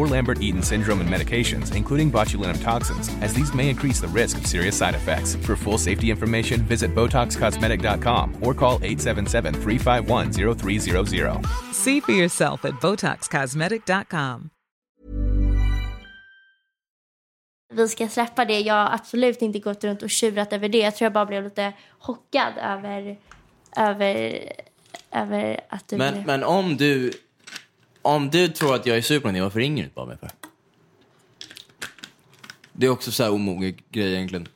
or Lambert-Eaton syndrome and medications, including botulinum toxins, as these may increase the risk of serious side effects. For full safety information, visit BotoxCosmetic.com or call 877-351-0300. See for yourself at BotoxCosmetic.com. Vi ska släppa det. Jag har absolut inte gått runt och tjurat över det. Jag tror jag bara blev lite chockad över, över, över att du Men, blev... men om du om du tror att jag är sur på någonting, varför ringer du inte bara mig för? Det är också så här omogen grej egentligen.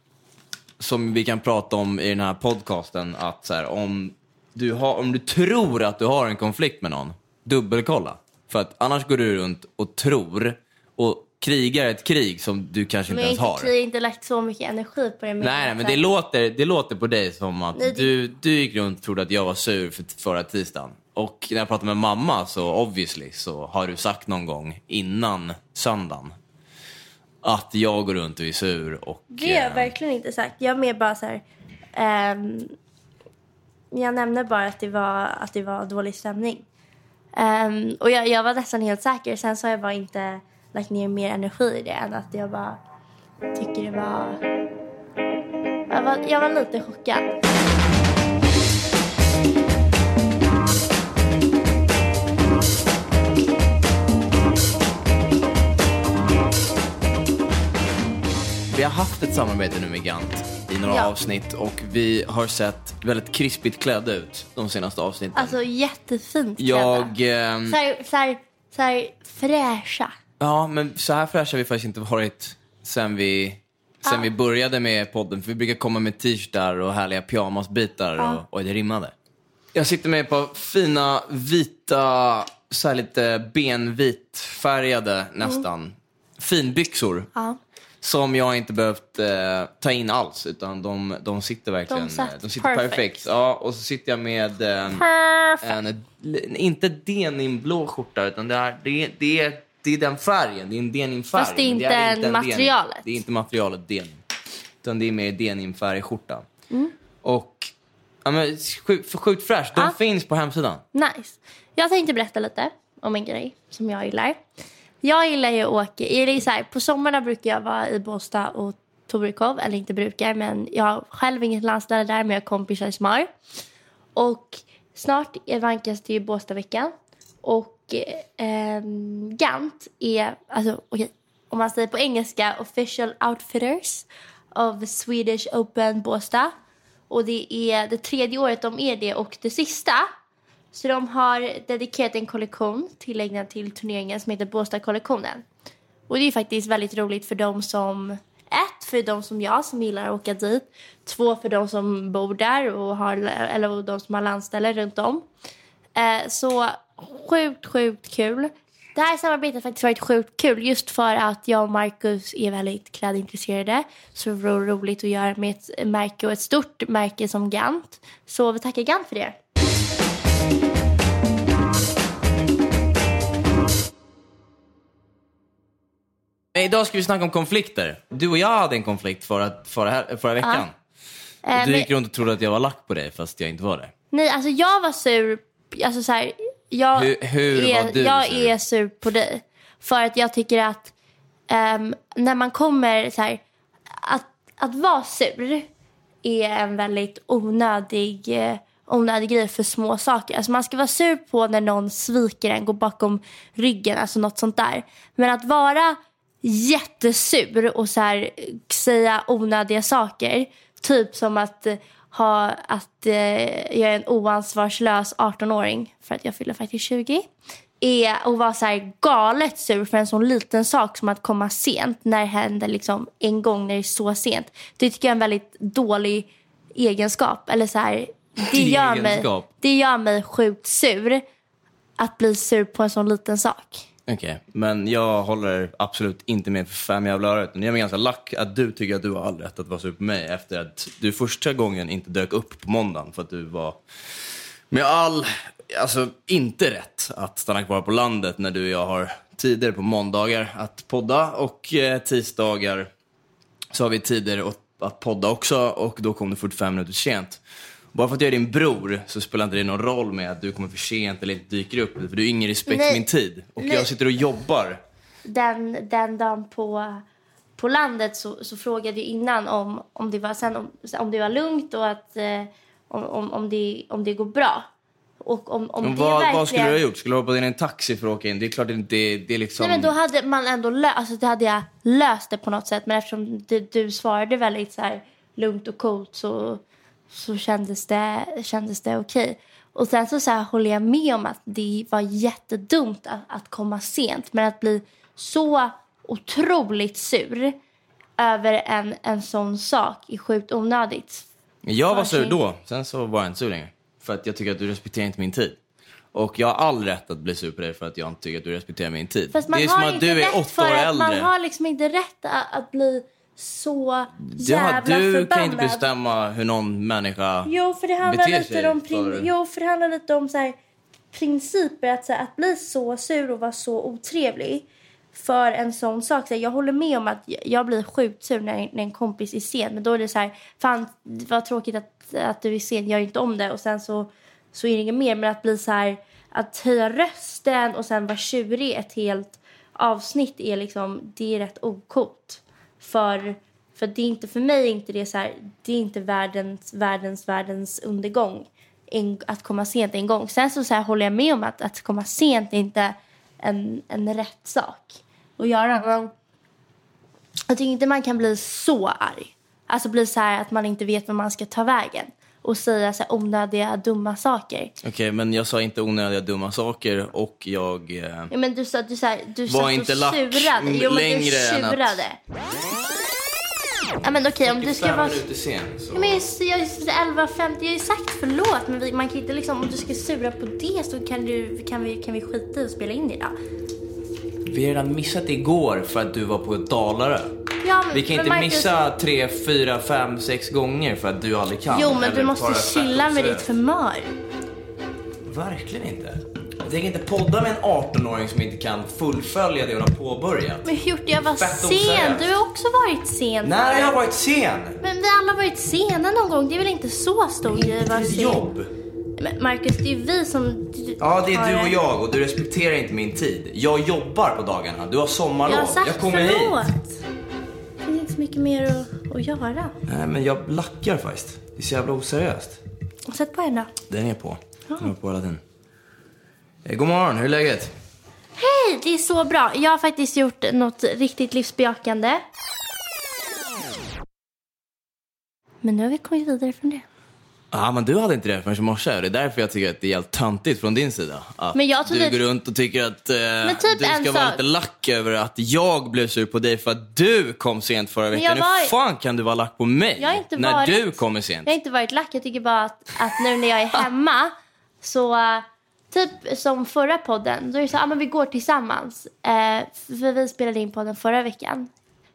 Som vi kan prata om i den här podcasten, att så här, om, du har, om du tror att du har en konflikt med någon, dubbelkolla. För att annars går du runt och tror och krigar ett krig som du kanske inte Men ens jag har. har inte lagt så mycket energi på det. Nej, nej, men det låter, det låter på dig som att Nej, det- du, du gick runt och trodde att jag var sur för förra tisdagen. Och när jag pratar med mamma så obviously så har du sagt någon gång innan söndagen att jag går runt och är sur och... Det har jag eh, verkligen inte sagt. Jag är mer bara så här... ehm, jag nämnde bara att det var, att det var dålig stämning. Ehm, och jag, jag var nästan helt säker. Sen så har jag bara inte lagt ner mer energi i det än att jag bara tycker det var... Jag var, jag var lite chockad. Vi har haft ett samarbete nu med Gant i några Ja. avsnitt och vi har sett väldigt krispigt klädda ut de senaste avsnitten. Alltså jättefint jag... klädda. ehm, Så här, så här, så här fräscha. Ja, men så här fräscha har vi faktiskt inte varit sen vi, sen Ah. vi började med podden. För vi brukar komma med t-shirtar och härliga pyjamasbitar Ah. och, och det rimmade. Jag sitter med par fina vita, så här lite benvitfärgade nästan, finbyxor. Ja. Som jag inte behövt eh, ta in alls, utan de, de sitter verkligen De satt de sitter perfekt. perfect. Ja, och så sitter jag med eh, en, inte denimblå skjorta, utan det är, det, det, är, det är den färgen. Det är en denimfärg. Fast det är inte en en denim. materialet. Det är inte materialet denim. Utan det är mer denimfärg i skjortan. Och ja, men, sjukt, sjukt fräscht. De Mm. Ja. finns på hemsidan. Nice. Jag tänkte berätta lite om en grej som jag gillar. Jag gillar ju att åka, eller så här, på sommarna brukar jag vara i Båstad och Torekov, eller inte brukar, men jag har själv inget landställe där, men jag har kompisar som har. Och snart är vankas det ju Båstadveckan. Och eh, Gant är, alltså okej, om man säger på engelska, official outfitters of Swedish Open Båstad. Och det är det tredje året de är det och det sista. Så de har dedikerat en kollektion tillägnad till turneringen som heter Båstadkollektionen. Och det är faktiskt väldigt roligt för dem som, ett, för de som jag som gillar att åka dit. Två, för de som bor där och har, eller de som har landställe runt om. Eh, så sjukt, sjukt kul. Det här samarbetet har faktiskt varit sjukt kul just för att jag och Marcus är väldigt klädintresserade. Så det var roligt att göra med ett märke och ett stort märke som Gant. Så vi tackar Gant för det. Men Idag ska vi snacka om konflikter. Du och jag hade en konflikt förra, förra, förra veckan. Eh, Och du gick runt och trodde att jag var lack på dig fast jag inte var det. Nej, alltså jag var sur. Alltså så här, jag, Hur- hur är, du jag sur? är sur på dig. För att jag tycker att ehm, när man kommer så här, att, att vara sur är en väldigt onödig, eh, onödig grej för små saker. Alltså man ska vara sur på när någon sviker en, går bakom ryggen, alltså något sånt där. Men att vara jättesur och så här, säga onödiga saker, typ som att eh, ha att eh, jag är en oansvarslös 18-åring för att jag fyller faktiskt 20 är att vara så här galet sur för en sån liten sak som att komma sent när det händer liksom en gång när det är så sent. Det tycker jag är en väldigt dålig egenskap. Eller så här, det, gör mig, det gör mig sjukt sur att bli sur på en sån liten sak. Okej, men jag håller absolut inte med för fem jävla öre. utan Jag är mig ganska lack att du tycker att du har all rätt att vara sur på mig efter att du första gången inte dök upp på måndagen för att du var med all, alltså inte rätt att stanna kvar på landet när du och jag har tider på måndagar att podda och eh, tisdagar så har vi tider att podda också och då kom du 45 minuter sent. Bara för att jag är din bror så spelar inte det någon roll med att du kommer för sent eller inte dyker upp. För du har ingen respekt Nej. för min tid. Och Nej. jag sitter och jobbar. den, den dagen på, på landet så, så frågade jag innan om, om, det var, sen om, om det var lugnt och att, eh, om, om, om, det, om det går bra. Och om, om Men det vad, verkligen... vad skulle du ha gjort? Skulle du hoppat in i en taxi för att åka in? Det är klart det, det är liksom... Nej, men då hade man ändå lö- alltså, det hade jag löst det på något sätt. Men eftersom du, du svarade väldigt så här, lugnt och coolt så, så kändes det, kändes det okej. Och sen så, så här, håller jag med om att det var jättedumt att, att komma sent. Men att bli så otroligt sur över en, en sån sak är sjukt onödigt. Jag var sur då, sen så var jag inte sur längre. För att jag tycker att du respekterar inte min tid. Och jag har all rätt att bli sur på dig för att jag inte tycker att du respekterar min tid. Fast man det är har som att du är åtta år äldre. Man har liksom inte rätt att, att bli så ja, jävla du förbannad. kan inte bestämma hur någon människa Jo, för det handlar beter lite sig om, prin- jo, för det handlar lite om så här, principer. Att, så här, att bli så sur och vara så otrevlig för en sån sak. Så här, jag håller med om att jag- blir sjukt sur när, när en kompis är sen. Men då är det så här, fan vad tråkigt att, att du är sen, gör inte om det. Och sen så, så är det inget mer. Men att bli så här, att höja rösten och sen vara tjurig ett helt avsnitt är liksom, det är rätt ocoolt. För, för det är inte, för mig inte det så här, det är inte världens, världens, världens undergång en, att komma sent en gång. Sen så, så här, håller jag med om att, att komma sent är inte en, en rätt sak att göra. Men jag tycker inte man kan bli så arg. Alltså bli så här att man inte vet var man ska ta vägen. Och säga så här onödiga, dumma saker. Okej, men jag sa inte onödiga dumma saker och jag... Eh... Ja, men du sa, du, så här, du Var inte lack surade. Jo, längre du än att-. Ja, men okej, om du ska vara... minuter sen. Så... Ja, men jag, jag är 11.50, jag har ju sagt förlåt men vi, man kan inte liksom, om du ska sura på det så kan, du, kan, vi, kan vi skita i att spela in det då. Vi har redan missat igår för att du var på Dalarö. Ja, men, Vi kan inte Marcus- missa tre, fyra, fem, sex gånger för att du aldrig kan. Jo, men du måste chilla med ditt humör. Verkligen inte. Jag tänker inte podda med en 18-åring som inte kan fullfölja det hon har påbörjat. Men gjort? Jag var Fett sen. oseriöst. Du har också varit sen. Har jag varit sen? Men vi alla har varit sena någon gång. Det är väl inte så stor grej att vara sen? jobb. Men Marcus, det är ju vi som... Ja, det har är du och jag och du respekterar inte min tid. Jag jobbar på dagarna. Du har sommarlov. Jag har sagt kommer förlåt. hit. Så mycket mer att, att göra. Nej, men jag lackar faktiskt. Det är så jävla oseriöst. Sätt på henne. Den är på. Den är på hela tiden. Eh, god morgon, hur är läget? Hej, det är så bra. Jag har faktiskt gjort något riktigt livsbejakande. Men nu har vi kommit vidare från det. Ja, men du hade inte det förrän i morse. Det är därför jag tycker att det är helt töntigt från din sida. Att Men jag trodde- du går runt och tycker att eh, typ du ska vara sak- lite lack över att jag blev sur på dig för att du kom sent förra veckan. var- Hur fan kan du vara lack på mig Jag har inte när varit- du kommer sent? Jag har inte varit lack. Jag tycker bara att, att nu när jag är hemma så typ som förra podden. Då är det så ah, men vi går tillsammans. Eh, för vi spelade in podden förra veckan.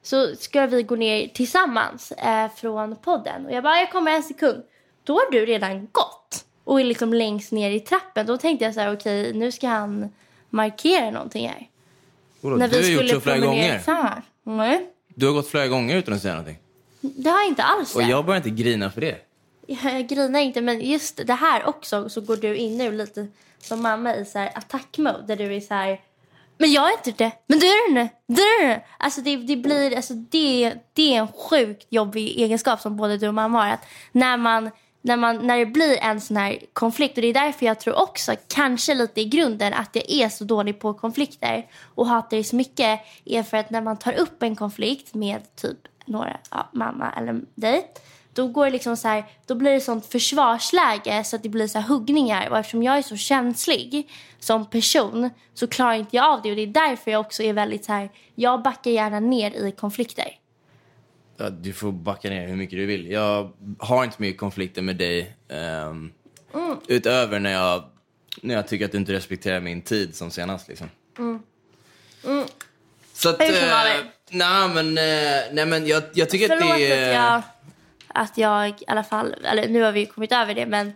Så ska vi gå ner tillsammans eh, från podden. Och jag bara, jag kommer en sekund. Då har du redan gått. Och är liksom längst ner i trappen. Då tänkte jag så här, okej nu ska han markera någonting här. Vadå, när du har vi gjort skulle så flera gånger. Nej, Du har gått flera gånger utan att säga någonting. det har jag inte alls Och jag börjar inte grina för det. Jag grinar inte, men just det här också så går du in nu lite som mamma i så här attack-mode där du är så här men jag är inte det. Men du är det. Du är det. Alltså det, det blir, alltså det, det är en sjukt jobbig egenskap som både du och mamma har. Att när, man, när, man, när det blir en sån här konflikt och det är därför jag tror också, kanske lite i grunden, att jag är så dålig på konflikter och hatar det så mycket är för att när man tar upp en konflikt med typ några, ja, mamma eller dig då går det liksom så här, då blir det sånt försvarsläge så att det blir så här huggningar. Och eftersom jag är så känslig som person så klarar inte jag av det. Och det är därför jag också är väldigt så här, jag backar gärna ner i konflikter. Ja, du får backa ner hur mycket du vill. Jag har inte mycket konflikter med dig. ehm, Mm. Utöver när jag, när jag tycker att du inte respekterar min tid som senast. Liksom. Så att... Mm. Hur som eh, nej, men, eh, nej, men jag, jag tycker Förlåt att det är... att jag, att jag i alla fall, eller nu har vi kommit över det men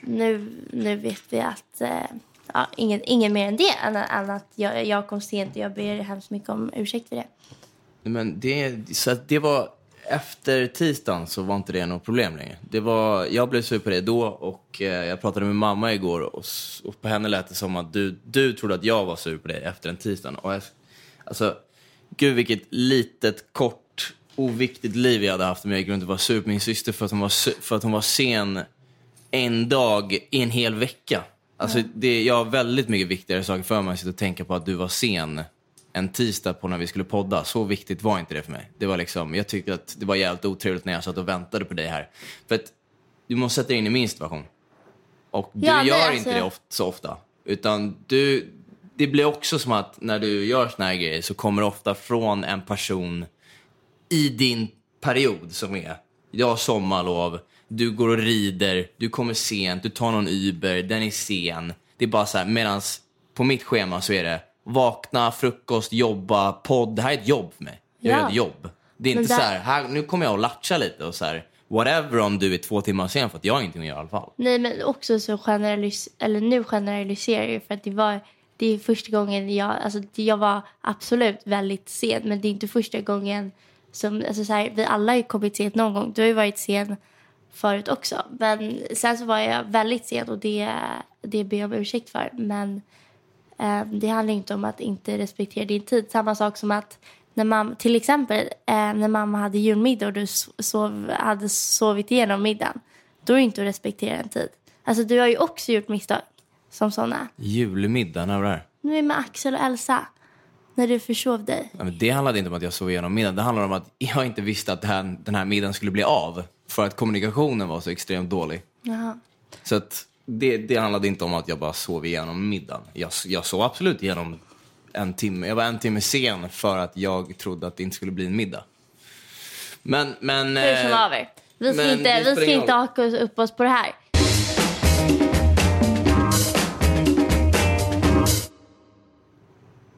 nu, nu vet vi att eh, ja, ingen, ingen mer än det än, än att jag, jag kom sent och jag ber hemskt mycket om ursäkt för det. Men det, så det var efter tisdagen så var inte det något problem längre. Det var, jag blev sur på det då och eh, jag pratade med mamma igår och, och på henne lät det som att du, du trodde att jag var sur på dig efter den tisdagen. Och jag, alltså, gud vilket litet, kort, oviktigt liv jag hade haft om jag gick runt och var sur på min syster för att hon var, för att hon var sen en dag i en hel vecka. Alltså, det, jag har väldigt mycket viktigare saker för mig att sitta och tänka på att du var sen en tisdag på när vi skulle podda. Så viktigt var inte det för mig. Det var liksom, jag tyckte att det var jävligt otrevligt när jag satt och väntade på dig här. För att du måste sätta dig in i min situation. Och du Ja, gör alltså- inte det oft, så ofta. Utan du, det blir också som att när du gör såna här grejer så kommer det ofta från en person i din period som är, jag har sommarlov, du går och rider, du kommer sent, du tar någon Uber, den är sen. Det är bara så här, medans på mitt schema så är det vakna, frukost, jobba, podd. Det här är ett jobb för mig. Jag Ja. gör ett jobb. Det är Men inte där- så här, här, nu kommer jag att latcha lite och så här, whatever om du är två timmar sen för att jag har ingenting att göra i alla fall. Nej men också så generalis eller nu generaliserar jag för att det var det är första gången jag, alltså jag var absolut väldigt sen men det är inte första gången som, alltså så här, vi alla har kommit sent någon gång. Du har ju varit sen förut också. Men sen så var jag väldigt sen och det, det ber jag om ursäkt för. Men eh, det handlar inte om att inte respektera din tid. Samma sak som att när mamma, till exempel eh, när mamma hade julmiddag och du sov, hade sovit igenom middagen. Då är det inte att respektera en tid. Alltså du har ju också gjort misstag som sådana. Julmiddag, när var det? Nu är med Axel och Elsa. När du försov dig. Ja, det handlade inte om att jag sov igenom middagen. Det handlade om att jag inte visste att här, den här middagen skulle bli av. För att kommunikationen var så extremt dålig. Jaha. Så att det, det handlade inte om att jag bara sov igenom middagen. Jag, jag sov absolut igenom en timme. Jag var en timme sen för att jag trodde att det inte skulle bli en middag. Men, men... Hur som eh, haver. Vi ska men inte, vi ska inte haka upp oss på det här.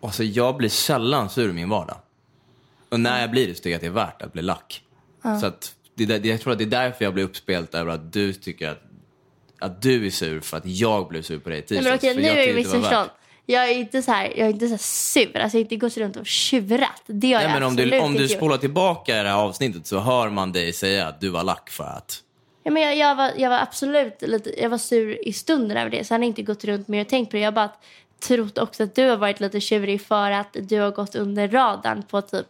Alltså jag blir sällan sur i min vardag. Och när jag blir det så tycker jag att det är värt att bli lack. Så att det, jag tror att det är därför jag blir uppspelt över att du tycker att, att du är sur för att jag blev sur på dig i tisdags. men okej, nu är det missförstånd. Jag är inte så här, jag är inte så sur. Alltså jag har inte gått runt och tjurat. Det har Nej, jag men om du, om du spolar tillbaka det här avsnittet så hör man dig säga att du var lack för att... Ja, men jag, jag, var, jag var absolut lite, jag var sur i stunden över det. Så jag har inte gått runt mer och tänkt på det. Jag bara trott också att du har varit lite tjurig för att du har gått under radarn på typ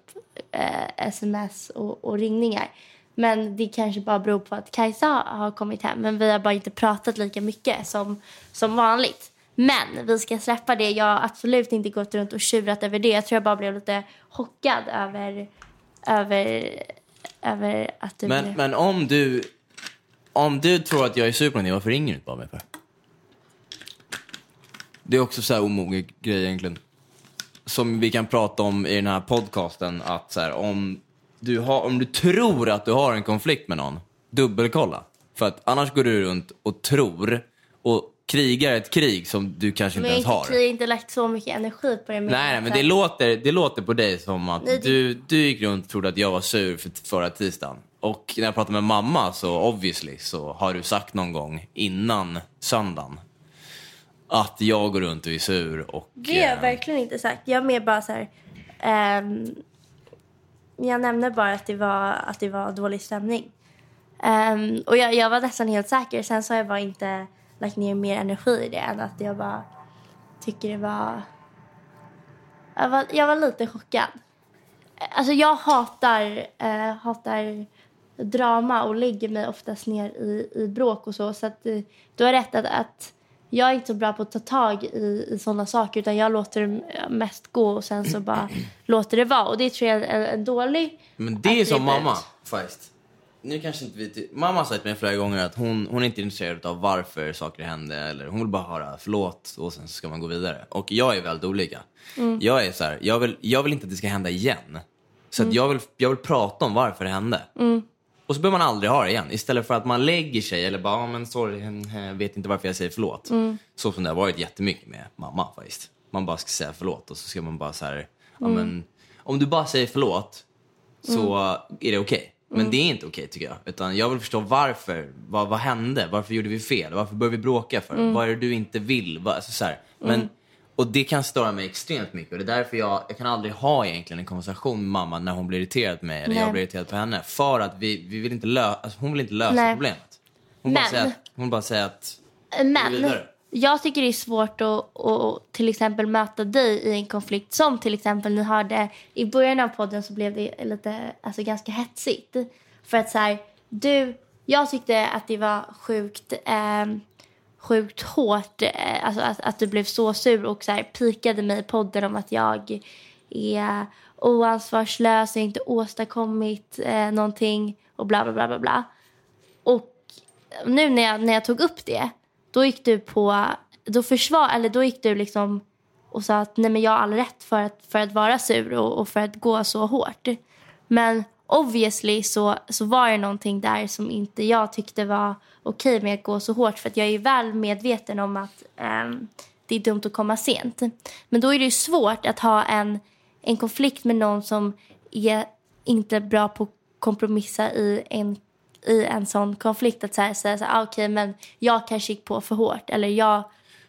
eh, sms och, och ringningar. Men det kanske bara beror på att Kajsa har kommit hem. Men vi har bara inte pratat lika mycket som, som vanligt. Men vi ska släppa det. Jag har absolut inte gått runt och tjurat över det. Jag tror jag bara blev lite chockad över, över, över att du... Men, men om du... Om du tror att jag är sur på dig, varför ringer du inte bara mig för? Det är också så här omogen grej egentligen. Som vi kan prata om i den här podcasten. Att så här, om, du har, om du tror att du har en konflikt med någon, dubbelkolla. För att annars går du runt och tror och krigar ett krig som du kanske Men inte ens har. jag har inte lagt så mycket energi på det. Nej, nej, men det låter, det låter på dig som att Nej, det- du, du gick runt och trodde att jag var sur för förra tisdagen. Och när jag pratar med mamma så obviously så har du sagt någon gång innan söndagen att jag går runt och är sur och... Det har jag eh, verkligen inte sagt. Jag är mer bara så här... ehm, jag nämnde bara att det var, att det var dålig stämning. Um, och jag, jag var nästan helt säker. Sen så har jag bara inte lagt ner mer energi i det än att jag bara tycker det var... Jag var, jag var lite chockad. Alltså jag hatar, eh, hatar drama och lägger mig oftast ner i, i bråk och så. Så att, eh, du har rätt att, att jag är inte så bra på att ta tag i, i sådana saker utan jag låter det mest gå och sen så bara låter det vara. Och det tror jag är en, en dålig Men det är som mamma faktiskt. nu kanske inte vi... Mamma har sagt mig flera gånger att hon, hon är inte intresserad av varför saker hände. Eller hon vill bara höra förlåt och sen ska man gå vidare. Och jag är väldigt olika. Jag är så här, jag vill, jag vill inte att det ska hända igen. Så att jag, vill, jag vill prata om varför det hände. Och så behöver man aldrig ha det igen. Istället för att man lägger sig eller bara, ah, men sorry, jag vet inte varför jag säger förlåt. Så som det har varit jättemycket med mamma faktiskt. Man bara ska säga förlåt och så ska man bara så här, ja, men, om du bara säger förlåt så är det okej. Men det är inte okej tycker jag. Utan jag vill förstå varför. Vad, vad hände? Varför gjorde vi fel? Varför började vi bråka för? Vad är det du inte vill? Alltså, så här. Men, och det kan störa mig extremt mycket. Och det är därför jag, jag kan aldrig ha egentligen en konversation med mamma när hon blir irriterad på mig eller Nej. jag blir irriterad på henne. För att vi, vi vill inte lö- alltså, hon vill inte lösa Nej. problemet. Hon bara, Men- säger att, hon bara säger att Men jag tycker det är svårt att, att till exempel möta dig i en konflikt som till exempel ni hörde i början av podden så blev det lite, alltså ganska hetsigt. För att så här, du, jag tyckte att det var sjukt, eh, sjukt hårt, eh, alltså att, att du blev så sur och så här pikade mig i podden om att jag är oansvarslös och inte åstadkommit eh, någonting och bla bla bla bla bla. Och nu när jag, när jag tog upp det, då gick du på, då försvar, eller då gick du liksom och sa att nej men jag har all rätt för att, för att vara sur och, och för att gå så hårt. Men obviously så, så var det någonting där som inte jag tyckte var okej med att gå så hårt för att jag är väl medveten om att um, det är dumt att komma sent. Men då är det ju svårt att ha en, en konflikt med någon som är inte bra på att kompromissa i en i en sån konflikt att så här, säga så här, ah, okej men jag kanske gick på för hårt eller jag,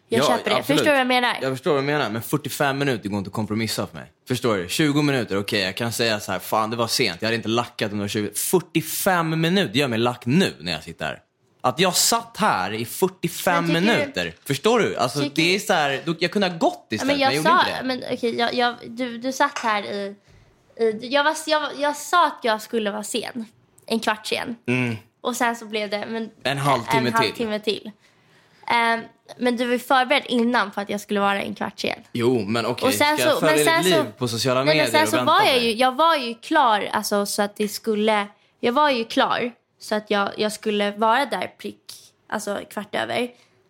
jag Ja, köper det. absolut. Förstår du vad jag menar? Jag förstår vad du menar, men 45 minuter går inte att kompromissa för mig. Förstår du? 20 minuter, okej, jag kan säga så här, fan det var sent, jag hade inte lackat under 20 45 minuter gör mig lack nu när jag sitter här. Att jag satt här i 45 Men tycker du- minuter, förstår du? Alltså Tycker- det är så här, jag kunde ha gått istället, men men jag, jag, gjorde sa, inte det. men okej, jag, jag, du, du satt här i, i jag, var, jag, jag sa att jag skulle vara sen, en kvart sen. Och sen så blev det men, Mm. En halvtimme en till. halvtimme till. Ehm, men du var förberedd innan på att jag skulle vara en kvart sen. Jo, men okej, sen ska jag så, men följa sen ditt liv så, på sociala nej, medier men sen så var jag ju, jag var ju klar alltså, så att det skulle, jag var ju klar så att jag, jag skulle vara där prick, alltså kvart över.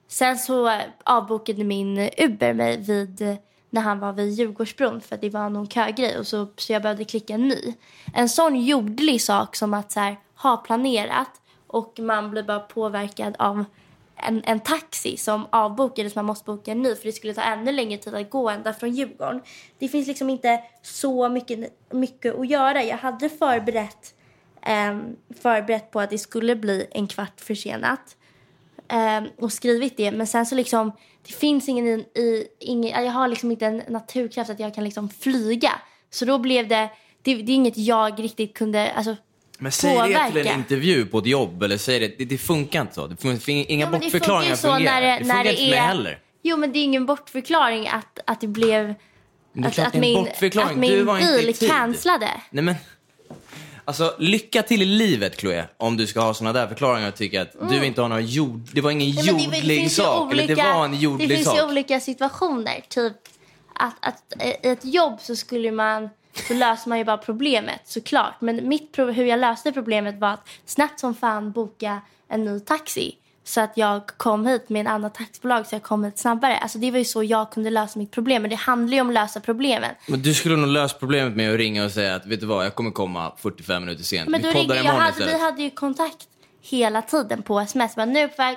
Sen så avbokade min Uber mig vid, när han var vid Djurgårdsbron för att det var någon kögrej och så, så jag behövde klicka en ny. En sån jordlig sak som att så här, ha planerat och man blir bara påverkad av en, en taxi som avbokades. Man måste boka en ny för det skulle ta ännu längre tid att gå ända från Djurgården. Det finns liksom inte så mycket, mycket att göra. Jag hade förberett, eh, förberett på att det skulle bli en kvart försenat. eh, och skrivit det. Men sen så liksom, det finns ingen, i, i, ingen jag har liksom inte en naturkraft att jag kan liksom flyga. Så då blev det, det, det är inget jag riktigt kunde, alltså men säg det till påverka. en intervju på ett jobb, eller säg det, det, det funkar inte så. Det finns inga Ja, men det bortförklaringar funkar fungerar. när det, det när funkar det inte är... heller. Jo, men det är ingen bortförklaring att, att det blev... Det Att, att min, att Du min bil cancellade. Nej men, alltså lycka till i livet Chloé, om du ska ha såna där förklaringar och tycka att du inte har några jord, det var ingen Mm. Nej, jordlig sak, eller det var en jordlig Det finns sak. ju olika situationer. Typ att, att i ett jobb så skulle man så löser man ju bara problemet såklart. Men mitt, hur jag löste problemet var att snabbt som fan boka en ny taxi. Så att jag kom hit med en annan taxibolag så jag kom hit snabbare. Alltså det var ju så jag kunde lösa mitt problem. Men det handlar ju om att lösa problemen. Men du skulle nog lösa problemet med att ringa och säga att vet du vad, jag kommer komma 45 minuter sent. Men vi poddar ringde, jag hade, vi hade ju kontakt hela tiden på sms. Men nu är jag på väg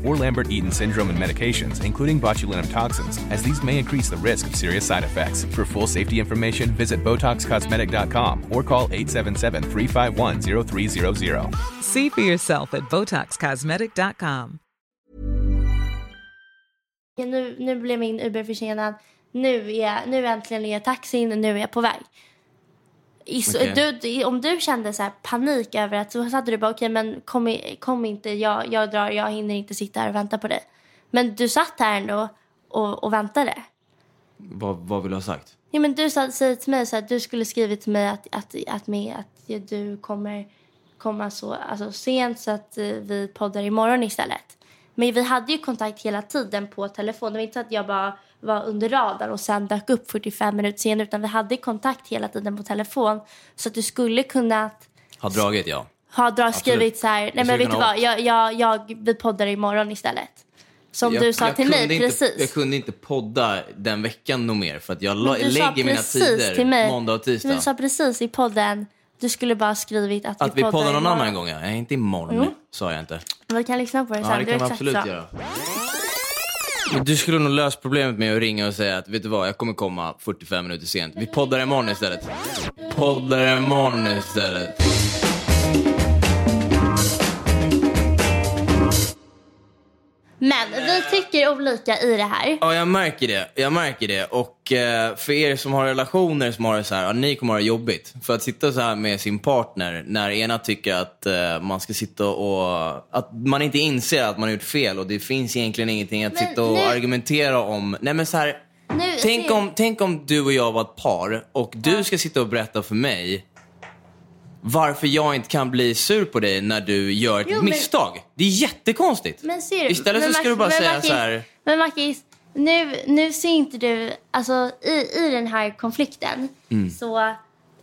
or Lambert-Eaton syndrome and medications, including botulinum toxins, as these may increase the risk of serious side effects. For full safety information, visit BotoxCosmetic.com or call 877-351-0300. See for yourself at BotoxCosmetic.com. Nu, nu blev min Uber försenad. Nu, är, nu äntligen är jag i taxin, nu är jag på väg. I, så- Okej. du, om du kände så här panik över att så hade du bara okej men kom, kom inte, jag, jag drar, jag hinner inte sitta här och vänta på dig. Men du satt här ändå och, och väntade. Vad, vad vill du ha sagt? Ja, men du sa, säger till mig så att du skulle skrivit till mig att, att, att, med, att du kommer komma så alltså, sent så att eh, vi poddar imorgon istället. Men vi hade ju kontakt hela tiden på telefon. Det var inte att jag bara var under radarn och sen dök upp 45 minuter senare utan vi hade kontakt hela tiden på telefon. Så att du skulle kunna Har dragit ja. ha drag, skrivit så här, nej men vet du vad, jag, jag, jag, vi poddar imorgon istället. Som jag, du sa till mig inte, precis. Jag kunde inte podda den veckan nog mer för att jag la, lägger mina tider till mig- måndag och tisdag. Du sa precis i podden, du skulle bara skrivit att, Att vi poddar någon annan gång ja. Nej, inte imorgon sa jag inte. Vi kan lyssna på det sen. Ja, det kan exakt absolut så. göra. Du skulle nog lösa problemet med att ringa och säga att vet du vad, jag kommer komma 45 minuter sent. Vi poddar imorgon istället. Poddar imorgon istället. Men vi tycker olika i det här. Ja, jag märker det. Jag märker det. Och eh, för er som har relationer som har det så här, ja, ni kommer ha det jobbigt. För att sitta så här med sin partner när ena tycker att eh, man ska sitta och... Att man inte inser att man har gjort fel och det finns egentligen ingenting att Men sitta och nu- argumentera om. Nej men så här, Nu tänk, ser- om, tänk om du och jag var ett par och du ska sitta och berätta för mig varför jag inte kan bli sur på dig när du gör ett Jo, men- misstag. Det är jättekonstigt. Men ser du, Istället men så ska du bara men säga Marcus- så här... Men Marcus, nu, nu ser inte du, alltså i, i den här konflikten så Mm.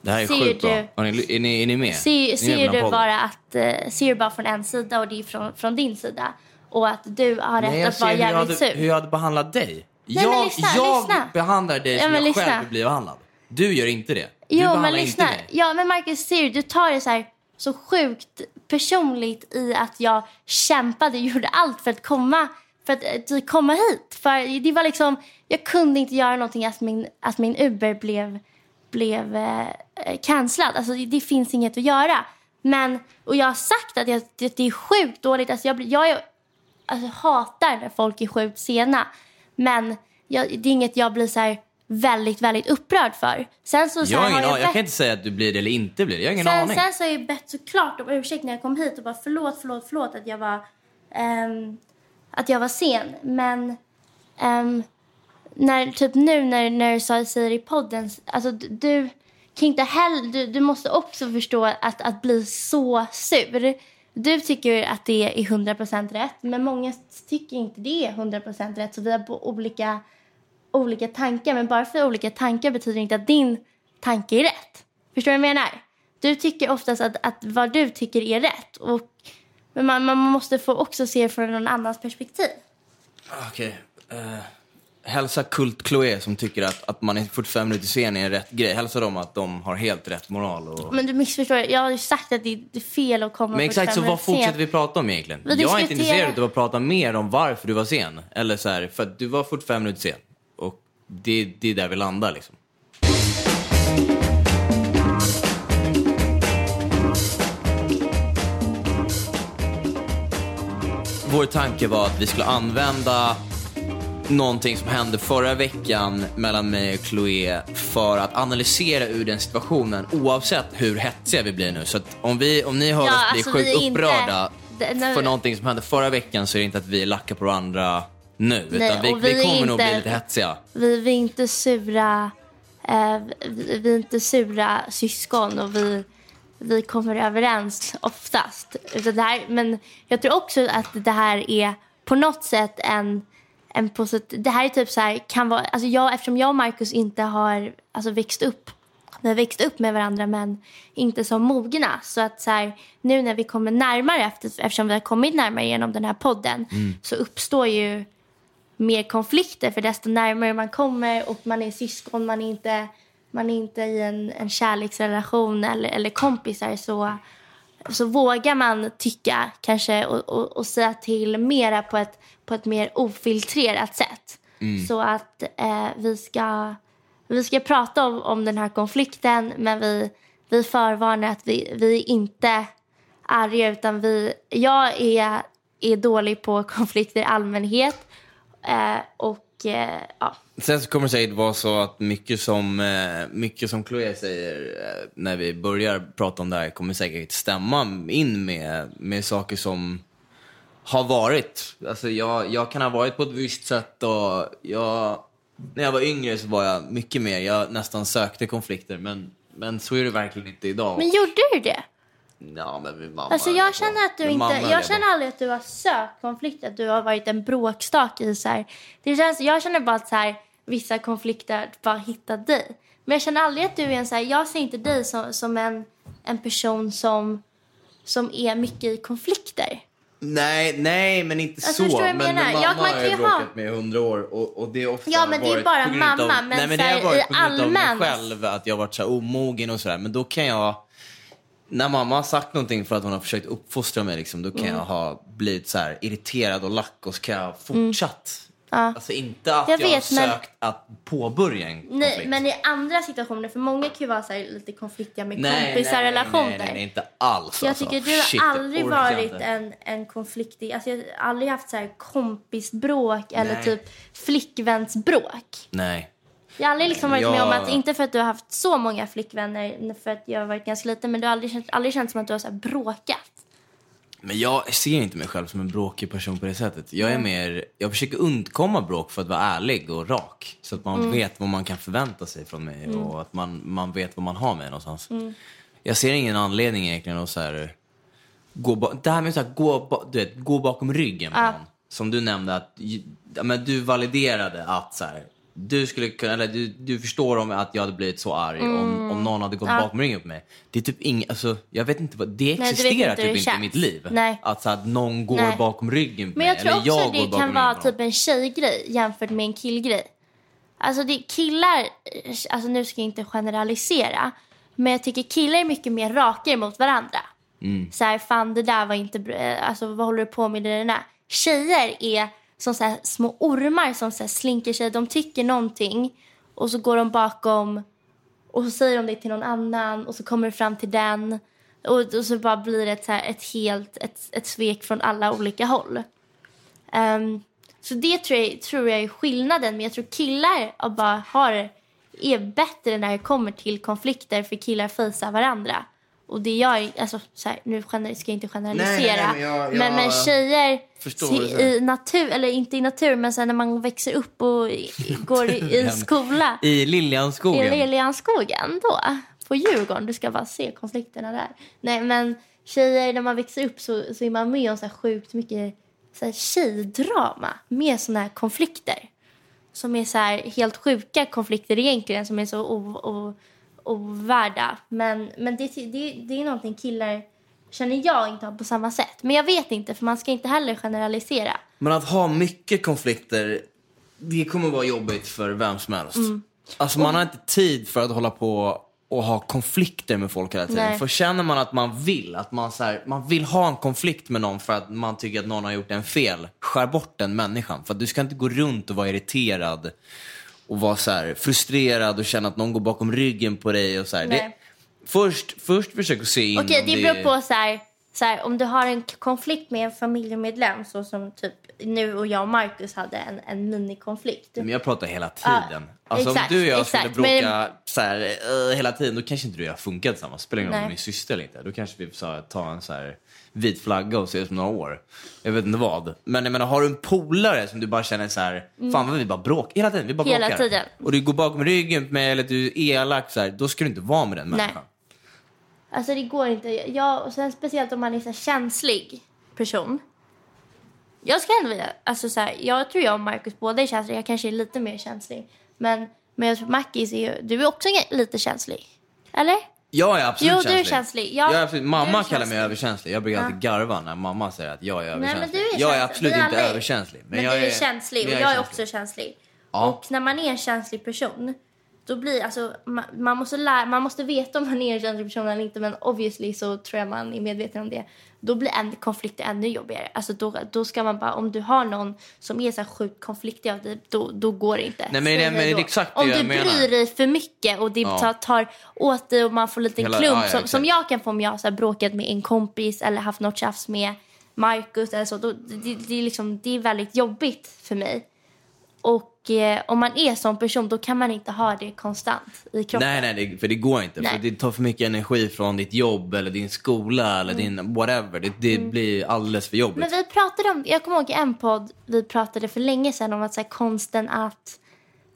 Det här är ser sjukt bra. du, Har ni, är, ni, är ni med? ser, Ni är ser med på du bara att, eh, ser du bara från en sida och det är från, från din sida. Och att du har rätt Nej, att vara ser hur jävligt hade, sur. hur jag hade behandlat dig. men jag lyssna, jag lyssna. behandlar dig Ja, som men jag lyssna. själv vill bli behandlad. Du gör inte det. Du Jo, men lyssna. Ja, men Marcus, ser du, du tar det så här så sjukt personligt i att jag kämpade, gjorde allt för att komma, för att, eh, komma hit. För det var liksom, jag kunde inte göra någonting att min, att min Uber blev, blev eh, eh, cancellad. Alltså det, det finns inget att göra. Men, och jag har sagt att, jag, att det är sjukt dåligt. Alltså jag, blir- jag är, alltså, hatar när folk är sjukt sena. Men jag, det är inget jag blir så här väldigt, väldigt upprörd för. Sen så, så Jag, har ingen, jag bett- kan inte säga att du blir det eller inte blir det. Jag har ingen sen, aning. sen så har jag bett såklart om ursäkt när jag kom hit och bara förlåt, förlåt, förlåt att jag var, ehm, att jag var sen. Men ehm, när, typ nu när, när du sa- säger i podden, alltså du, kan inte heller, du, du måste också förstå att, att bli så sur. Du tycker att det är 100% rätt, men många tycker inte det är 100% rätt. Så vi har olika, olika tankar, men bara för olika tankar betyder inte att din tanke är rätt. Förstår du vad jag menar? Du tycker oftast att, att vad du tycker är rätt. Och, men man, man måste få också se från någon annans perspektiv. Okej. eh, hälsa Kult Chloé som tycker att, att man är 45 minuter sen är en rätt grej. Hälsa dem att de har helt rätt moral. Och... Men du missförstår. Jag har ju sagt att det är fel att komma Men exakt, så 45 vad fortsätter vi prata om egentligen? Vi Jag är inte intresserad av att prata mer om varför du var sen. Eller så här, för att du var 45 minuter sen. Det, det är där vi landar liksom. Vår tanke var att vi skulle använda någonting som hände förra veckan mellan mig och Chloé för att analysera ur den situationen oavsett hur hetsiga vi blir nu. Så att om, vi, om ni hör Ja, oss bli alltså, sjukt inte- upprörda när- för någonting som hände förra veckan så är det inte att vi lackar på varandra nu. Nej, utan vi, och vi, vi är kommer nog bli inte- lite hetsiga. Vi, vi är inte sura. Eh, vi, vi är inte sura syskon och vi, vi kommer överens oftast. Utan det här, men jag tror också att det här är på något sätt en, en posit- Det här är typ så här, kan vara, alltså jag, eftersom jag och Marcus inte har alltså växt upp vi har växt upp med varandra men inte som mogna. Så att så här, nu när vi kommer närmare efter, eftersom vi har kommit närmare genom den här podden så uppstår ju mer konflikter för desto närmare man kommer och man är syskon, man är inte, man är inte i en, en kärleksrelation eller, eller kompisar så, så vågar man tycka kanske och, och, och säga till mera på ett, på ett mer ofiltrerat sätt. Så att eh, vi, ska, vi ska prata om, om den här konflikten men vi, vi förvarnar att vi, vi är inte arga utan vi, jag är, är dålig på konflikter i allmänhet Eh, och eh, ja, Sen så kommer det säkert vara så att mycket som, eh, mycket som Chloé säger eh, när vi börjar prata om det här kommer säkert stämma in med, med saker som har varit. Alltså jag, jag kan ha varit på ett visst sätt och jag, när jag var yngre så var jag mycket mer, jag nästan sökte konflikter men, men så är det verkligen inte idag. men gjorde du det? Ja, men mamma Alltså jag känner att du mamma inte, jag på. känner aldrig att du har sökt konflikt, att du har varit en bråkstake i så här. Det känns, jag känner bara att så här, vissa konflikter bara hittar dig. Men jag känner aldrig att du är en så här, jag ser inte dig som, som en, en person som, som är mycket i konflikter. Nej, nej, men inte Alltså, så. förstår jag men menar? mamma Jag- man har jag bråkat ha- med i hundra år och, och det är ofta Ja, men det är bara mamma, av, men nej, men det har varit på grund av mig själv, att jag har varit så här omogen och sådär. Men då kan jag, när mamma har sagt någonting för att hon har försökt uppfostra mig, liksom, då kan Mm. jag ha blivit så här irriterad och lack och så kan jag ha fortsatt. Ja. Alltså inte att Jag jag, vet, har men- sökt att påbörja en konflikt. Nej, men i andra situationer, för många kan ju vara så här, lite konfliktiga med nej, kompisar nej, relationer. Nej, nej, nej, inte alls. Jag alltså. tycker du har Shit, aldrig varit en, en konfliktig... Alltså jag har aldrig haft så här kompisbråk eller typ flickvänsbråk. Nej. Jag har aldrig liksom varit Jag- med om att, inte för att du har haft så många flickvänner, för att jag har varit ganska liten, men du har aldrig känt, aldrig känt som att du har så bråkat. Men jag ser inte mig själv som en bråkig person på det sättet. Jag är mer, jag försöker undkomma bråk för att vara ärlig och rak. Så att man Mm. vet vad man kan förvänta sig från mig och att man, man vet vad man har med någonstans. Mm. Jag ser ingen anledning egentligen att så här, gå, ba- det här med så här, gå, du vet, gå bakom ryggen på Ja. någon. Som du nämnde att ja, men du validerade att så här, du skulle kunna, eller du, du förstår om att jag hade blivit så arg om, om någon hade gått Mm. Ja. bakom ryggen på mig. Det är typ inget, alltså jag vet inte vad, det existerar inte typ inte i mitt liv. Nej. Att, så att någon går Nej. bakom ryggen på Men mig. jag tror eller också jag det kan vara typ en tjejgrej jämfört med en killgrej. Alltså det, killar, alltså nu ska jag inte generalisera, men jag tycker killar är mycket mer rakare mot varandra. Mm. Så här, fan det där var inte bra, eh, alltså vad håller du på med det där? Tjejer är som så här, små ormar som så här, slinker sig, de tycker någonting och så går de bakom och så säger de det till någon annan och så kommer det fram till den och, och så bara blir det ett, så här, ett helt ett, ett svek från alla olika håll. Um, så det tror jag, tror jag är skillnaden. Men jag tror killar bara har, är bättre när det kommer till konflikter för killar fejsar varandra. Och det jag alltså så här, nu ska jag inte generalisera. nej, men jag- men, men jag tjejer se- i natur, eller inte i natur, men sen när man växer upp och i- går i, i skola. I I Liljanskogen. Liljanskogen då, på Djurgården. Du ska bara se konflikterna där. Nej men tjejer, när man växer upp så, så är man med om så här sjukt mycket så här tjejdrama. Med såna här konflikter. Som är så här helt sjuka konflikter egentligen som är så o, o, ovärda. Men, men det, det, det är någonting killar känner jag inte har på samma sätt. Men jag vet inte för man ska inte heller generalisera. Men att ha mycket konflikter det kommer vara jobbigt för vem som helst. Mm. Alltså man har inte tid för att hålla på och ha konflikter med folk hela tiden. Nej. För känner man att man vill, att man, så här, man vill ha en konflikt med någon för att man tycker att någon har gjort en fel, skär bort den människan. För att du ska inte gå runt och vara irriterad och vara så här, frustrerad och känna att någon går bakom ryggen på dig. Och så här. Det, först, först försök att se in Okej, det beror på så här, så här, om du har en konflikt med en familjemedlem så som typ nu och jag och Marcus hade en, en minikonflikt. Men jag pratar hela tiden. Ja, alltså exakt, om du och jag exakt. skulle bråka Men- så här, eh, hela tiden, då kanske inte du och jag funkar tillsammans. Spelar ingen roll om min syster eller inte. Då kanske vi så här, tar en så här, vit flagga och ses om några år. Jag vet inte vad. Men jag menar, har du en polare som du bara känner så här, fan vad vi bara bråkar hela tiden. Vi bara Mm. Hela bråkar. tiden. Och du går bakom ryggen mig eller du är elak, så här, då ska du inte vara med den människan. Alltså det går inte. Jag, och sen speciellt om man är så känslig person. Jag ska ändå alltså så här, jag tror jag och Marcus båda är känsliga. Jag kanske är lite mer känslig. Men, men jag tror Mackis är du är också lite känslig. Eller? Jag är absolut Jo, du är känslig. känslig. Jag- jag är absolut, mamma är kallar mig känslig. överkänslig. Jag brukar alltid garva när mamma säger att jag är men överkänslig. du är jag är känslig. absolut inte alla är- överkänslig. Men, jag du är känslig och men jag är, känslig. också känslig. Ja. Och när man är en känslig person då blir alltså, man, man, måste lära, man måste veta om man är en känslig person eller inte men obviously så tror jag man är medveten om det. Då blir en konflikt ännu jobbigare. Alltså då, då ska man bara, om du har någon som är så här sjukt konfliktig av dig, då, då går det inte. Nej, men det- Säg men det exakt det Om du menar. bryr dig för mycket och det Ja. tar, tar åt dig och man får en liten Hela- klump ja, ja, som, som jag kan få om jag har så här bråkat med en kompis eller haft något tjafs med Marcus eller så. Då, det, det, är liksom, det är väldigt jobbigt för mig. Och eh, om man är sån person då kan man inte ha det konstant i kroppen. Nej, nej, det, för det går inte. Nej. För det tar för mycket energi från ditt jobb eller din skola eller din whatever. Det, det blir alldeles för jobbigt. Mm. Men vi pratade om, jag kommer ihåg i en podd, vi pratade för länge sedan om att så här, konsten att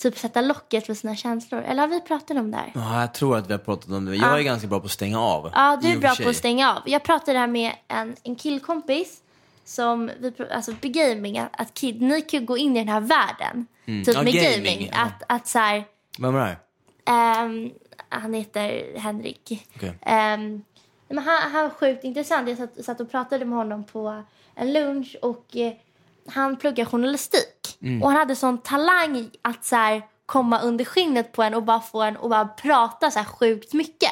typ sätta locket för sina känslor. Eller har vi pratat om det här? Ja, jag tror att vi har pratat om det. Jag är ganska bra på att stänga av. Ja, du är bra på att stänga av. Jag pratade här med en, en killkompis som, vi, alltså på gaming, att, att kid, ni kan gå in i den här världen. Typ Mm. Ja, med gaming, gaming. ja. Att, att så här, Vem är det? Ehm, han heter Henrik. Okej. Ehm, men han, han var sjukt intressant. Jag satt, satt och pratade med honom på en lunch och eh, han pluggar journalistik. Mm. Och han hade sån talang att så här, komma under skinnet på en och bara få en och bara prata så här sjukt mycket.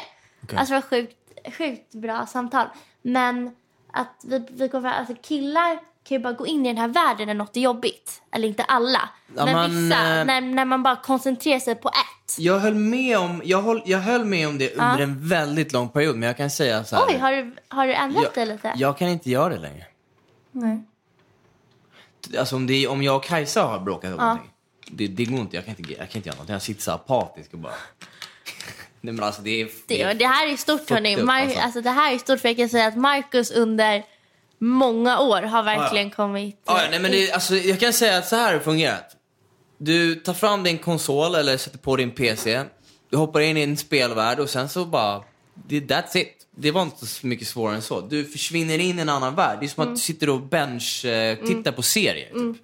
Alltså det var sjukt, sjukt bra samtal. Men att vi, vi kom fram, alltså killar kan ju bara gå in i den här världen när något är jobbigt. Eller inte alla. Ja, men man, vissa, eh, när, när man bara koncentrerar sig på ett. Jag höll med om, jag höll, jag höll med om det under en väldigt lång period. Men jag kan säga så här. Oj, har du, har du ändrat jag, dig lite? jag kan inte göra det längre. Nej. Alltså om, det, om jag och Kajsa har bråkat om någonting. Det, det går inte. Jag kan inte, jag kan inte göra någonting. Jag sitter så apatisk och bara... Nej men alltså det är... Det, det här är stort hörni. upp, alltså. alltså. det här är stort för jag kan säga att Marcus under många år har verkligen kommit... Ja, ja, nej, men det, alltså, jag kan säga att så här har det fungerat. Du tar fram din konsol eller sätter på din PC. Du hoppar in i en spelvärld och sen så bara... That's it. Det var inte så mycket svårare än så. Du försvinner in i en annan värld. Det är som att du sitter och bench, eh, tittar på serier. Typ.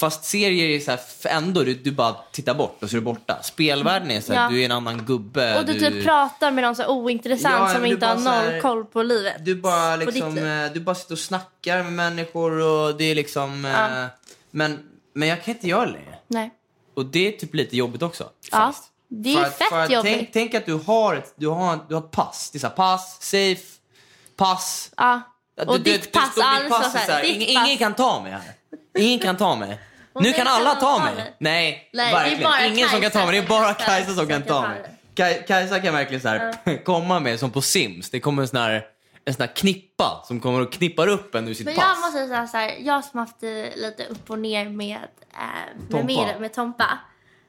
Fast serier är så här, ändå, du, du bara tittar bort och så är du borta. Spelvärlden är så här, Ja. du är en annan gubbe. och du typ pratar med någon så ointressant Ja, som du inte har här- noll koll på livet. Du bara, ditt liksom, eh, du bara sitter och snackar med människor och det är liksom... eh, Men, men jag kan inte göra det längre. Nej. Och det är typ lite jobbigt också. Ja, det är För att- fett för att jobbigt. Tänk, tänk att du har ett, du har, du har ett pass. Det är så här, pass, safe, pass. Ja. Ja, Och du- ditt du- pass, ditt alltså pass är så här, ditt ingen, pass. ingen kan ta mig här. Ingen kan ta mig. Nu kan alla ta mig. Nej, Nej, det är verkligen. Ingen som kan ta mig. Det är bara Kajsa Kajsa som kan ta mig. Kaj, Kajsa kan verkligen så här, komma med som på Sims. Det kommer en sån här, en sån här knippa som kommer och knippar upp en ur sitt Men pass. jag måste säga så här, jag som haft lite upp och ner med, äh, med, Tompa. med, med Tompa.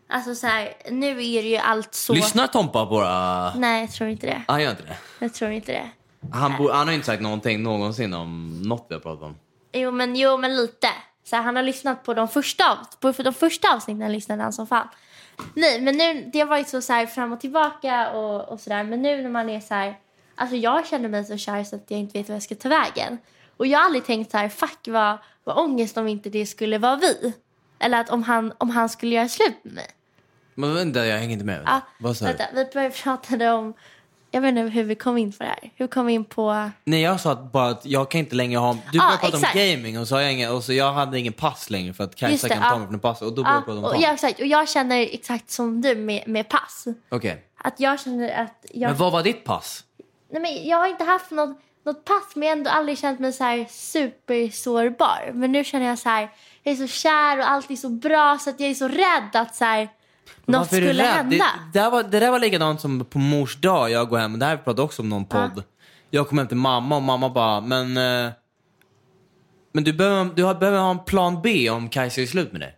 Alltså så här, nu är det ju allt så... Lyssnar Tompa på våra... Nej, jag tror inte det. Han gör inte det. Jag tror inte det. Han, bo, han har inte sagt någonting någonsin om något vi har pratat om. Jo men, jo, men lite. Så här, han har lyssnat på de första, på de första avsnitten lyssnade han som fan. Nej men nu, det har varit så, så här, fram och tillbaka och, och sådär. Men nu när man är så här, alltså jag känner mig så kär så att jag inte vet vad jag ska ta vägen. Och jag har aldrig tänkt så här, fuck vad, vad ångest om inte det skulle vara vi. Eller att om han, om han skulle göra slut med mig. Men vänta, jag hänger inte med. Ja, Vad sa du? vänta, vi började pratade om Jag vet inte hur vi kom in på det här. Hur kom vi in på... Nej, jag sa att bara att jag kan inte längre ha... Du Ja, började prata exakt. om gaming och så, har jag ingen, och så jag hade ingen pass längre för att Kajsa det, kan ta ja. mig från pass och då började Ja, jag prata om och, pass. ja, exakt. Och jag känner exakt som du med, med pass. Okej. Att jag känner att jag... Men vad var ditt pass? Nej, men jag har inte haft något, något pass men jag har ändå aldrig känt mig så här supersårbar. Men nu känner jag så här, jag är så kär och allt är så bra så att jag är så rädd att så här, något är du skulle rädd? hända. Det, det, där var, det där var likadant som på mors dag. Jag går hem, det här pratade också om någon podd. Jag kom hem till mamma och mamma bara, men... eh, Men du behöver, du har, behöver ha en plan B om Kajsa är slut med dig.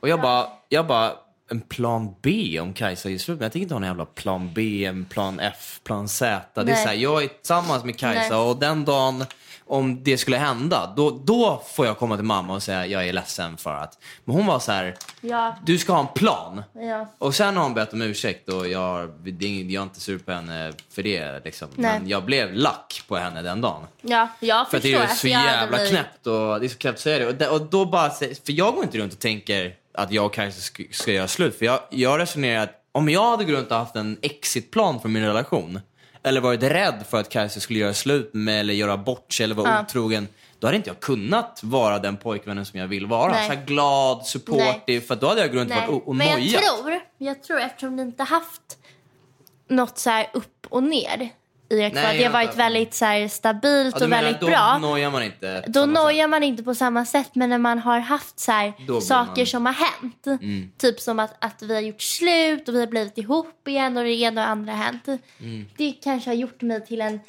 Och jag bara, jag bara, en plan B om Kajsa är slut med? Jag tänker inte ha en jävla plan B, en plan F, plan Z. Det är Nej. så här, jag är tillsammans med Kajsa Nej. och den dagen om det skulle hända, då, då får jag komma till mamma och säga jag är ledsen för att... Men hon var så här, Ja, du ska ha en plan. ja. Och sen har hon bett om ursäkt och jag, det är jag är inte sur på henne för det. Liksom. Nej. Men jag blev lack på henne den dagen. ja, jag För förstår. det är så jag jävla blivit- knäppt och det är så knäppt att säga det. Och, det- och då bara, för jag går inte runt och tänker att jag Kajsa ska, ska göra slut. För jag, jag resonerar att om jag hade gått runt och haft en exitplan för min relation eller varit rädd för att Kajsa skulle göra slut med eller göra bort sig eller vara Ja. otrogen. Då hade inte jag kunnat vara den pojkvännen som jag vill vara. Nej. Så glad, supportive. För då hade jag runt varit och Men jag nojat. tror, jag tror eftersom ni inte haft något så här upp och ner i ert Nej. Det har varit väldigt så här stabilt Ja, och väldigt då bra. nojar man inte. Då sätt. nojar man inte på samma sätt men när man har haft så här Då saker man- Mm. som har hänt. Typ som att, att vi har gjort slut och vi har blivit ihop igen och det ena och andra har hänt. Mm. Det kanske har gjort mig till en...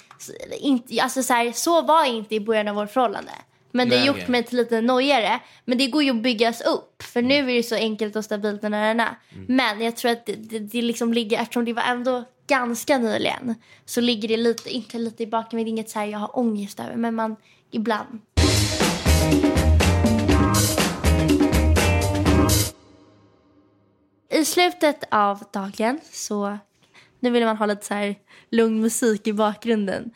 Inte, alltså så, här, så var jag inte i början av vårt förhållande. Men det har gjort mig till lite nojigare. Men det går ju att byggas upp. För nu är det så enkelt och stabilt och nära. Mm. Men jag tror att det, det, det liksom ligger, eftersom det var ändå ganska nyligen. Så ligger det lite, inte lite i baken, men det är inget så här jag har ångest över. Men man, ibland. I slutet av dagen så... Nu vill man ha lite så här lugn musik i bakgrunden.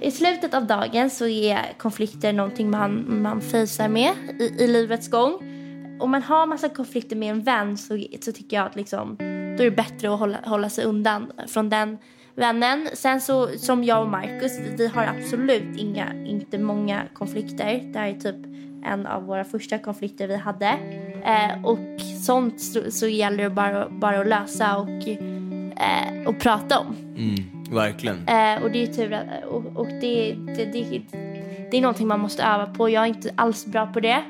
I slutet av dagen så är konflikter någonting man, man fejsar med i, i livets gång. Om man har massa konflikter med en vän så, så tycker jag att liksom, då är det bättre att hålla, hålla sig undan från den vännen. Sen så som jag och Marcus, vi, har absolut inga, inte många konflikter. Det här är typ en av våra första konflikter vi hade. Eh, och sånt så, så gäller det bara, bara att lösa och, eh, och prata om. Mm, verkligen. Eh, och det är tur och, och det, det, det, det är någonting man måste öva på. Jag är inte alls bra på det.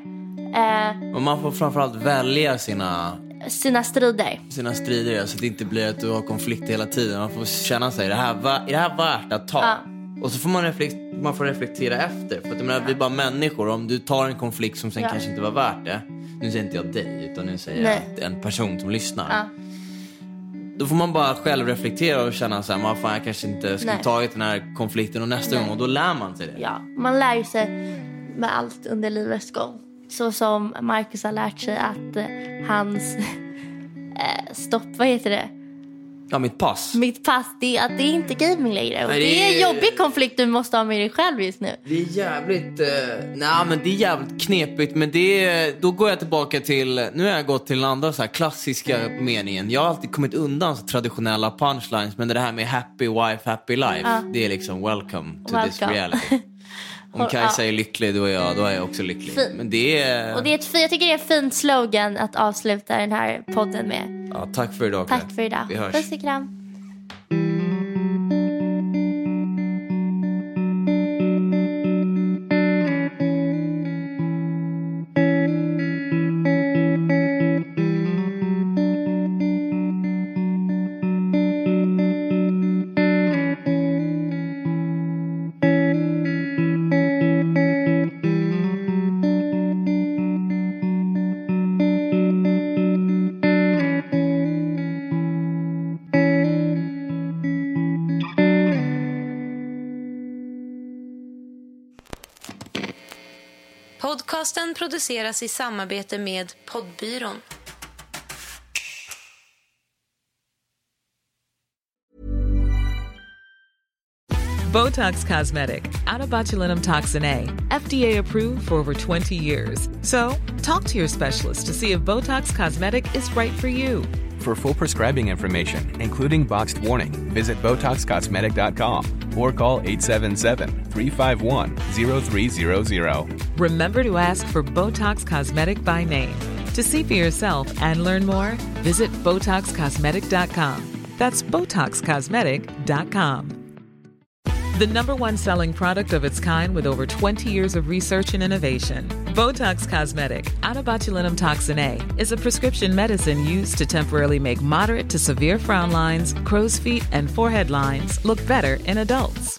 Eh, Och man får framförallt välja sina, sina strider. sina strider så att det inte blir att du har konflikter hela tiden. Man får känna sig, är det här, är det här värt att ta? Ja. Och så får man, reflek- man får reflektera efter. För att menar, vi är bara människor. Om du tar en konflikt som sen Ja. kanske inte var värt det. Nu säger inte jag dig, utan nu säger Nej. jag en person som lyssnar. Ja. Då får man bara själv reflektera och känna så här, "Man, fan, jag kanske inte skulle Nej. tagit den här konflikten och nästa Nej. gång. Och då lär man sig det. Ja, man lär sig med allt under livets gång. Så som Marcus har lärt sig att eh, hans eh, stopp, vad heter det? Ja, mitt pass. Mitt pass, det, är att det är inte gaming längre. Och det det är en jobbig konflikt du måste ha med dig själv just nu. Det är jävligt... Eh, nej, men det är jävligt knepigt. Men det är, då går jag tillbaka till... Nu har jag gått till den andra så här klassiska meningen. Jag har alltid kommit undan så traditionella punchlines. Men det här med happy wife, happy life. Det är liksom welcome to this Welcome. reality. Om Kajsa är lycklig, då är jag, då är jag också lycklig. Fint. Men det är... Och det är ett, jag tycker det är en fin slogan att avsluta den här podden med. Ja, tack för idag. Tack för idag. Vi hörs. Puss och kram. Produceras i samarbete med Poddbyrån. Botox Cosmetic, out of botulinum toxin A, FDA approved for over 20 years. So, talk to your specialist to see if Botox Cosmetic is right for you. For full prescribing information, including boxed warning, visit BotoxCosmetic.com or call 877-351-0300. Remember to ask for Botox Cosmetic by name. To see for yourself and learn more, visit BotoxCosmetic.com. That's BotoxCosmetic.com. The number one selling product of its kind with over 20 years of research and innovation. Botox Cosmetic, out botulinum toxin A, is a prescription medicine used to temporarily make moderate to severe frown lines, crow's feet, and forehead lines look better in adults.